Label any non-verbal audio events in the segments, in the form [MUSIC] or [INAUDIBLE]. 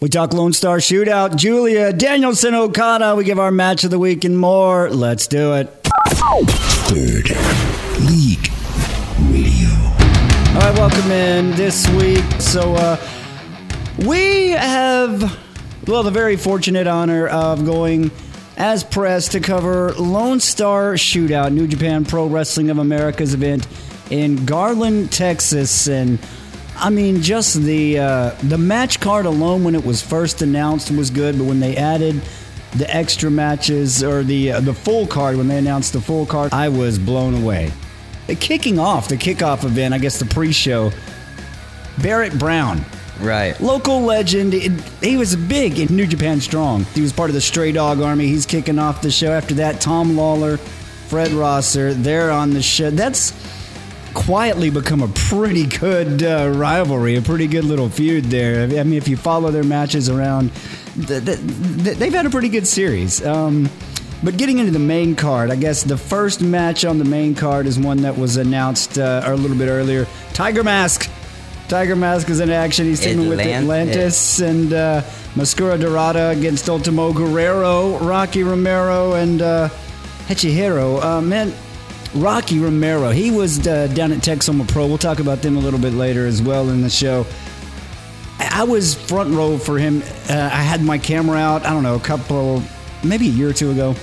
We talk Lone Star Shootout, Giulia, Danielson, Okada. We give our match of the week and more. Let's do it. Third League Radio. All right, welcome in this week. So, uh, we have, well, the very fortunate honor of going as press to cover Lone Star Shootout, New Japan Pro Wrestling of America's event in Garland, Texas. And I mean, just the uh, the match card alone when it was first announced was good, but when they added the extra matches or the uh, the full card when they announced the full card, I was blown away. Kicking off the kickoff event, I guess the pre-show, Barrett Brown, Right. local legend. He was big in New Japan Strong. He was part of the Stray Dog Army. He's kicking off the show. After that, Tom Lawlor, Fred Rosser, they're on the show. That's quietly become a pretty good uh, rivalry, a pretty good little feud there. I mean, if you follow their matches around, th- th- th- they've had a pretty good series. Um, but getting into the main card, I guess the first match on the main card is one that was announced uh, a little bit earlier. Tiger Mask. Tiger Mask is in action. He's teaming with Atlantis. Atlantis and uh, Máscara Dorada against Ultimo Guerrero, Rocky Romero, and uh, Hechicero. Uh, man, Rocky Romero, he was uh, down at Texoma Pro. We'll talk about them a little bit later as well in the show. I was front row for him. Uh, I had my camera out, I don't know, a couple, maybe a year or two ago.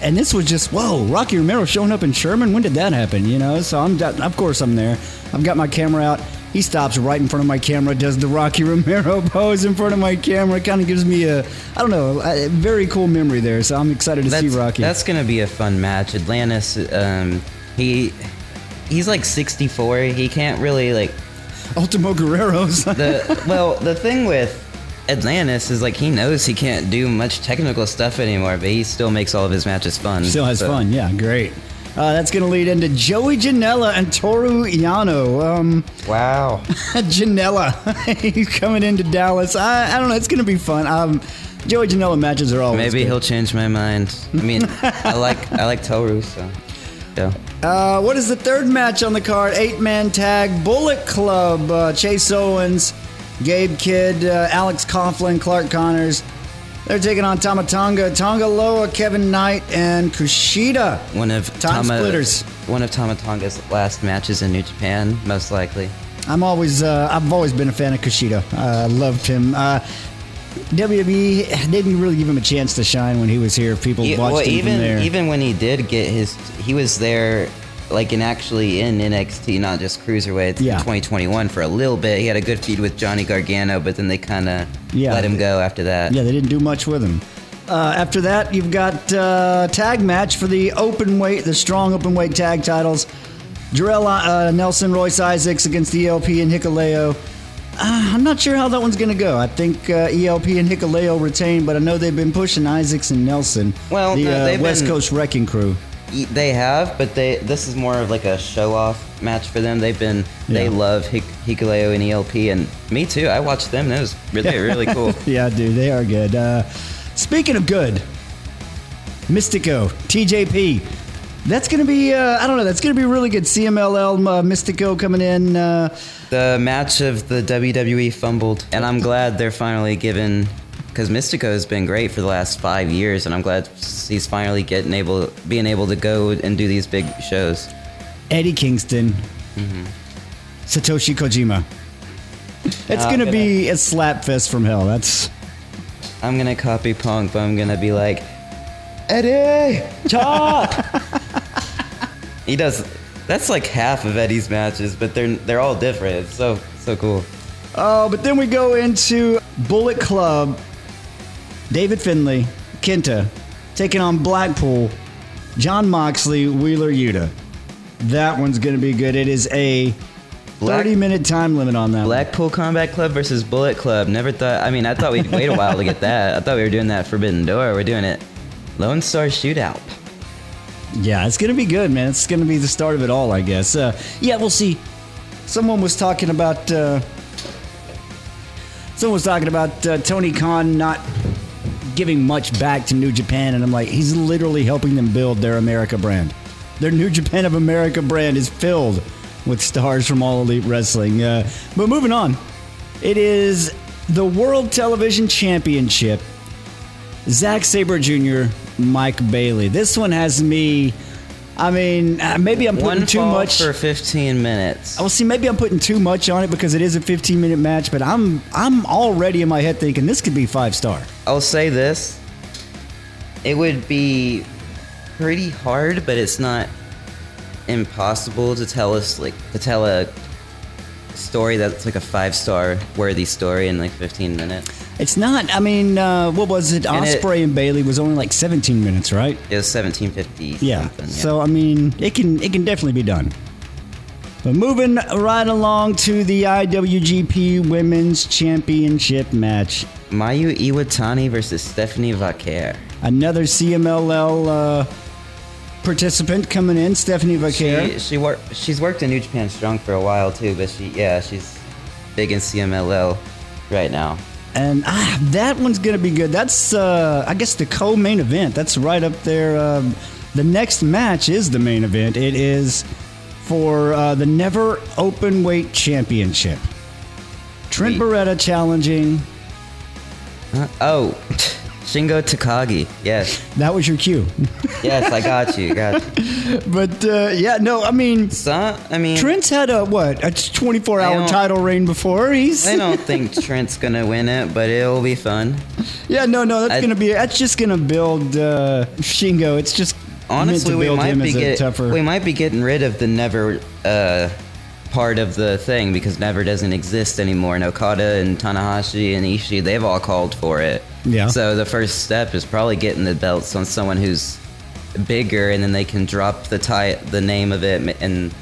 And this was just, whoa, Rocky Romero showing up in Sherman? When did that happen? You know, so I'm, of course, I'm there. I've got my camera out. He stops right in front of my camera, does the Rocky Romero [LAUGHS] pose in front of my camera. Kind of gives me a, I don't know, a very cool memory there. So I'm excited to see That's, Rocky. that's gonna be a fun match. Atlantis, um, he he's like 64. He can't really like Ultimo Guerrero's. [LAUGHS] the well. The thing with Atlantis is like he knows he can't do much technical stuff anymore, but he still makes all of his matches fun. Still has So- fun, yeah, great. Uh, that's going to lead into Joey Janela and Toru Yano. Um, Wow. [LAUGHS] Janela, [LAUGHS] he's coming into Dallas. I, I don't know, it's going to be fun. Um, Joey Janela matches are always Maybe good. he'll change my mind. I mean, [LAUGHS] I like I like Toru, so yeah. Uh, what is the third match on the card? Eight man tag Bullet Club. Uh, Chase Owens, Gabe Kidd, uh, Alex Coughlin, Clark Connors. They're taking on Tamatanga, Tonga Loa, Kevin Knight, and Kushida. One of Time splitters. One of Tama Tonga's last matches in New Japan, most likely. I'm always, uh, I've always been a fan of Kushida. I loved him. Uh, WWE didn't really give him a chance to shine when he was here. People watched well, him even from there. even when he did get his, he was there, like in actually in NXT, not just cruiserweight. Yeah. In 2021 for a little bit, he had a good feud with Johnny Gargano, but then they kind of Yeah. let him go after that. Yeah, they didn't do much with him. Uh, after that, you've got uh, tag match for the open weight, the strong open weight tag titles. Jorel uh, Nelson, Royce Isaacs against ELP and Hikuleo. Uh, I'm not sure how that one's going to go. I think uh, ELP and Hikuleo retain, but I know they've been pushing Isaacs and Nelson, Well, the no, uh, West been- Coast Wrecking Crew. They have, but they this is more of like a show off match for them. They've been they love Hik- Hikuleo and ELP, and me too. I watched them. It was really really cool. [LAUGHS] Yeah, dude, they are good. Uh, speaking of good, Místico, TJP. That's going to be, uh, I don't know, that's going to be really good. CMLL, uh, Místico coming in. Uh, The match of the WWE fumbled, and I'm glad they're finally given because Místico has been great for the last five years, and I'm glad he's finally getting able, being able to go and do these big shows. Eddie Kingston, Mm-hmm. Satoshi Kojima. It's to gonna- be a slap fest from hell. That's. I'm gonna copy Punk, but I'm gonna be like, Eddie, chop. [LAUGHS] he does. That's like half of Eddie's matches, but they're they're all different. It's so so cool. Oh, but then we go into Bullet Club. David Finlay, Kenta, taking on Blackpool, Jon Moxley, Wheeler Yuta. That one's going to be good. It is a Black- 30 minute time limit on that. Blackpool Combat Club versus Bullet Club. Never thought. I mean, I thought we'd wait a while to get that. I thought we were doing that Forbidden Door. We're doing it Lone Star Shootout. Yeah, it's going to be good, man. It's going to be the start of it all, I guess. Uh, yeah, we'll see. Someone was talking about. Uh, someone was talking about uh, Tony Khan not giving much back to New Japan, and I'm like, he's literally helping them build their America brand. Their New Japan of America brand is filled with stars from all elite wrestling. Uh, but moving on, it is the World Television Championship. Zack Sabre Jr., Mike Bailey. This one has me. I mean, uh, maybe I'm putting One too much. for 15 minutes. I well, see, maybe I'm putting too much on it because it is a 15 minute match, but I'm I'm already in my head thinking this could be five star. I'll say this. It would be pretty hard, but it's not impossible to tell us like to tell a story that's like a five star worthy story in like 15 minutes. It's not. I mean, uh, what was it? And it- Ospreay and Bailey was only like 17 minutes, right? It was 1750. Yeah. So I mean, it can it can definitely be done. But moving right along to the IWGP Women's Championship match, Mayu Iwatani versus Stephanie Vaquer. another CMLL uh, participant coming in, Stephanie Vaquer. She, she wor- she's worked in New Japan Strong for a while too, but she yeah she's big in CMLL right now. And ah, that one's gonna be good. That's uh, I guess the co-main event. That's right up there. Um, the next match is the main event. It is for uh, the Never Open Weight Championship. Trent. Beretta challenging. Huh? Oh, Shingo Takagi. Yes, That was your cue. yes, I got you, got you. [LAUGHS] but uh, yeah, no, I mean I mean, Trent's had a what a 24 I hour don't- title reign before. He's I don't [LAUGHS] think Trent's gonna win it, but it'll be fun. yeah, no, no, that's I- gonna be that's just gonna build uh, Shingo. It's just Honestly, meant to we build might him be as a get, tougher. we might be getting rid of the never uh, part of the thing because never doesn't exist anymore. And Okada and Tanahashi and Ishii, they've all called for it. Yeah. So the first step is probably getting the belts on someone who's bigger, and then they can drop the tie, the name of it. And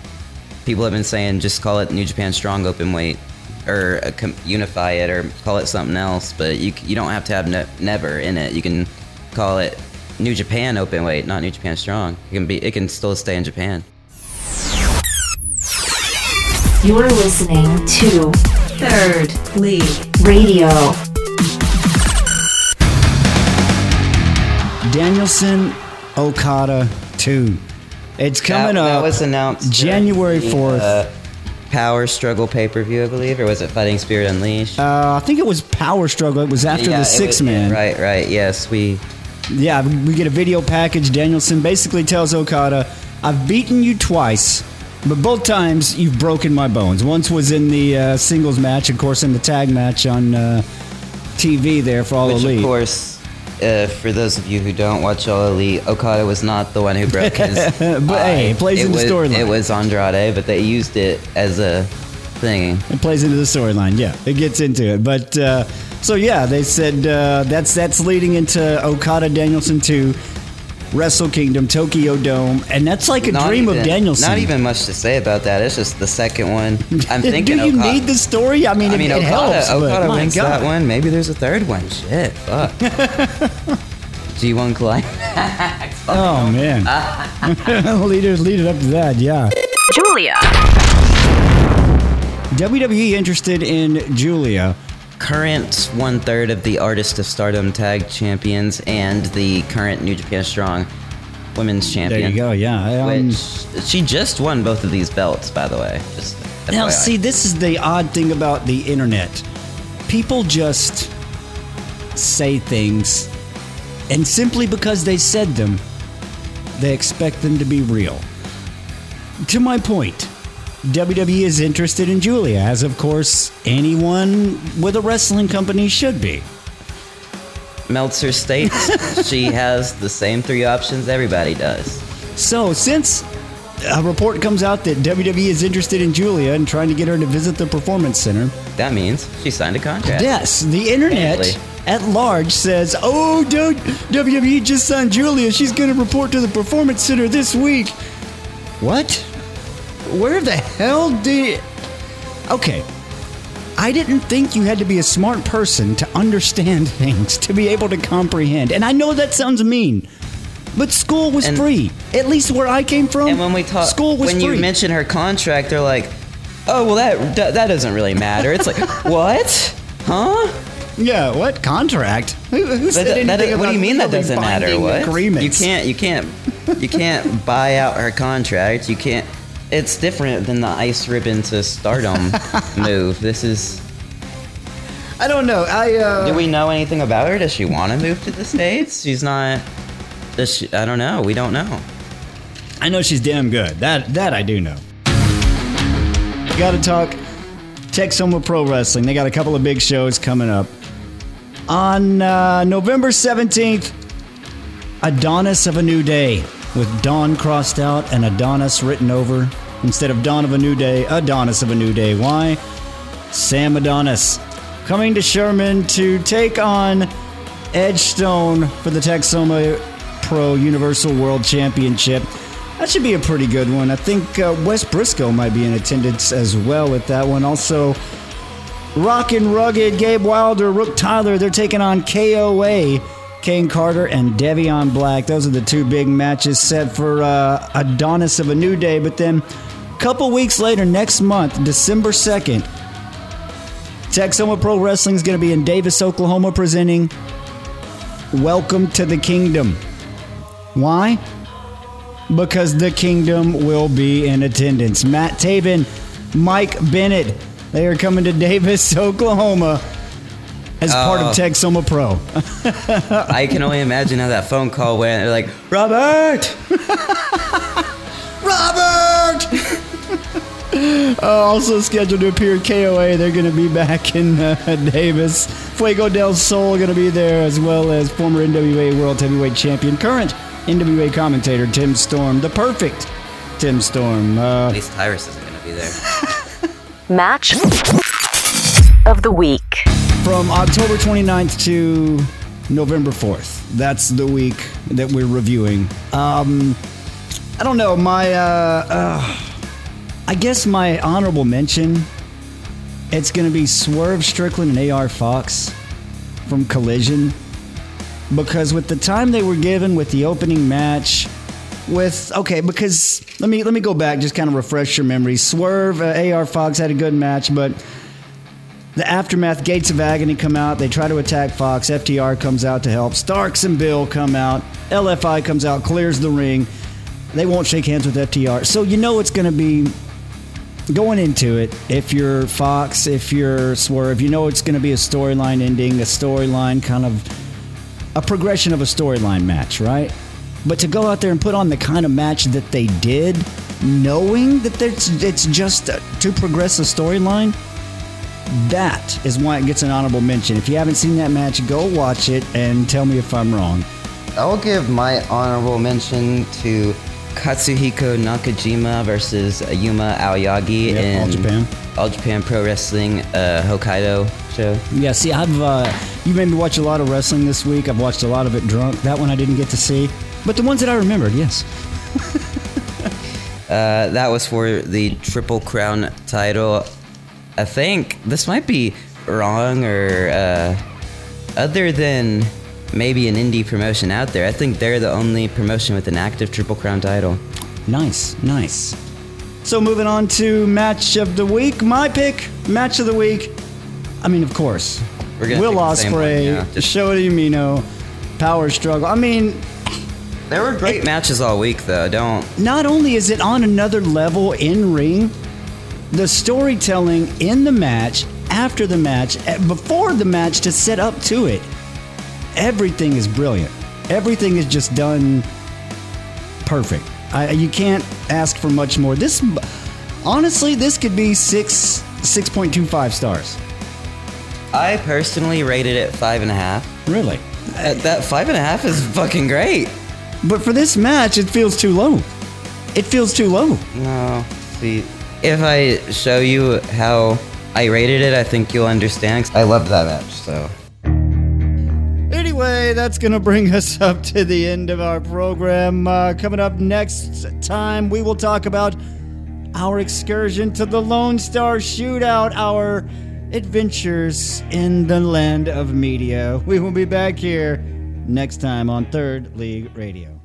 people have been saying just call it New Japan Strong Open Weight. Or uh, unify it, or call it something else. But you you don't have to have ne- never in it. You can call it New Japan Open Weight, not New Japan Strong. It can be. It can still stay in Japan. You're listening to Third League. Radio. Danielson Okada 2. It's coming that, up. That was announced January during the, 4th. uh, Power Struggle pay per view, I believe, or was it Fighting Spirit Unleashed? uh, I think it was Power Struggle. It was after Yeah, the six was- man. Right, right. Yes, we. Yeah, we get a video package. Danielson basically tells Okada, I've beaten you twice, but both times you've broken my bones. Once was in the uh, singles match, of course, in the tag match on uh, TV there for All Which, Elite. of course, uh, for those of you who don't watch All Elite, Okada was not the one who broke his. [LAUGHS] But, hey, it plays in the storyline. It was Andrade, but they used it as a thing. It plays into the storyline. Yeah, it gets into it. But uh, so yeah, they said uh, that's that's leading into Okada Danielson two, Wrestle Kingdom, Tokyo Dome, and that's like a Not dream of even- Danielson. Not even much to say about that. It's just the second one. [LAUGHS] I'm thinking. Do you Okada, need the story? I mean, I mean, it Okada, helps. but Okada my wins God. that one. Maybe there's a third one. Shit, fuck. [LAUGHS] G1 Climax. [LAUGHS] Oh man, lead it lead it up to that. Yeah. Giulia. WWE interested in Giulia. Current one third of the Artist of Stardom Tag Champions and the current New Japan Strong Women's Champion. There you go. Yeah. Um, Which she just won both of these belts, by the way. Just Now, FYI. see, this is the odd thing about the internet. People just say things, and simply because they said them, they expect them to be real. To my point, WWE is interested in Giulia, as of course anyone with a wrestling company should be. Meltzer states [LAUGHS] she has the same three options everybody does. So, since a report comes out that WWE is interested in Giulia and trying to get her to visit the Performance Center, That means she signed a contract. Yes, the internet Apparently. at large says, "Oh, dude, WWE just signed Julia. She's going to report to the Performance Center this week." What? Where the hell did? Okay, I didn't think you had to be a smart person to understand [LAUGHS] things, to be able to comprehend. And I know that sounds mean, but school was And- free. At least where I came from, And when we talk, school was when free. you mention her contract, they're like, "Oh, well, that that, that doesn't really matter." It's like, [LAUGHS] what? Huh? yeah, what contract? Who, who said That- anything that- what do you mean that doesn't matter? What? Agreements? You can't. You can't. You can't [LAUGHS] buy out her contract. You can't. It's different than the ice ribbon to stardom [LAUGHS] move. This is I don't know. I uh, Do we know anything about her? Does she want to move to the states? She's not. Does she? I don't know. We don't know. I know she's damn good. That that I do know. Got to talk Texoma Pro Wrestling. They got a couple of big shows coming up. On uh, November 17th, Adonis of a New Day with Dawn crossed out and Adonis written over. Instead of Dawn of a New Day, Adonis of a New Day. Why? Sam Adonis coming to Sherman to take on Edgestone for the Texoma Pro Universal World Championship. That should be a pretty good one. I think uh, Wes Briscoe might be in attendance as well with that one. Also, Rockin' Rugged, Gabe Wilder, Rook Tyler, they're taking on KOA, Kane Carter, and Devion Black. Those are the two big matches set for uh, Adonis of a New Day. But then, couple weeks later, next month, December 2nd, Texoma Pro Wrestling is going to be in Davis, Oklahoma, presenting Welcome to the Kingdom. Why? Because the Kingdom will be in attendance. Matt Taven, Mike Bennett, they are coming to Davis, [LAUGHS] Oklahoma as part of Oh. Texoma Pro. I can only imagine how that phone call went. They're like, Robert. Robert! [LAUGHS] [LAUGHS] Uh, also scheduled to appear at KOA. They're going to be back in uh, Davis. Fuego del Sol going to be there, as well as former NWA World Heavyweight Champion, current NWA commentator Tim Storm, the perfect Tim Storm. Uh, At least Tyrus isn't gonna be there. [LAUGHS] Match of the week. from October 29th to November 4th. That's the week that we're reviewing. Um, I don't know. My, uh, uh, I guess my honorable mention, it's going to be Swerve Strickland and AR Fox from Collision. Because with the time they were given with the opening match, with okay, because let me let me go back, just kind of refresh your memory. Swerve, uh, AR Fox had a good match, but the aftermath, Gates of Agony come out. They try to attack Fox. FTR comes out to help. Starks and Bill come out. LFI comes out, clears the ring. They won't shake hands with FTR. So you know it's going to be going into it. If you're Fox, if you're Swerve, you know it's going to be a storyline ending, a storyline kind of a progression of a storyline match, right? But to go out there and put on the kind of match that they did, knowing that it's, just to progress a storyline, that is why it gets an honorable mention. If you haven't seen that match, go watch it and tell me if I'm wrong. I'll give my honorable mention to Katsuhiko Nakajima versus Yuma Aoyagi Yep, in All Japan. All Japan Pro Wrestling uh, Hokkaido show. Yeah, see, I've uh, you made me watch a lot of wrestling this week. I've watched a lot of it drunk. That one I didn't get to see, but the ones that I remembered, yes. [LAUGHS] Uh, that was for the Triple Crown title. I think this might be wrong or uh, other than maybe an indie promotion out there. I think they're the only promotion with an active Triple Crown title. Nice, nice. So moving on to match of the week. My pick, match of the week. I mean, of course, We're gonna Will pick the same one, Ospreay, yeah. Shota Umino, Power Struggle. I mean, There were great matches all week, though. Don't. not only is it on another level in ring, the storytelling in the match, after the match, eh, before the match to set up to it, everything is brilliant. Everything is just done perfect. I, you can't ask for much more. This, honestly, this could be six six point two five stars. I personally rated it five and a half. Really, Uh, that five and a half is fucking great. but for this match, it feels too low. It feels too low. No, see, if I show you how I rated it, I think you'll understand. I loved that match, so. That's going to bring us [LAUGHS] up to the end of our program. Uh, coming up next time, we will talk about our excursion to the Lone Star Shootout, our adventures in the land of media. We will be back here next time on Third League Radio.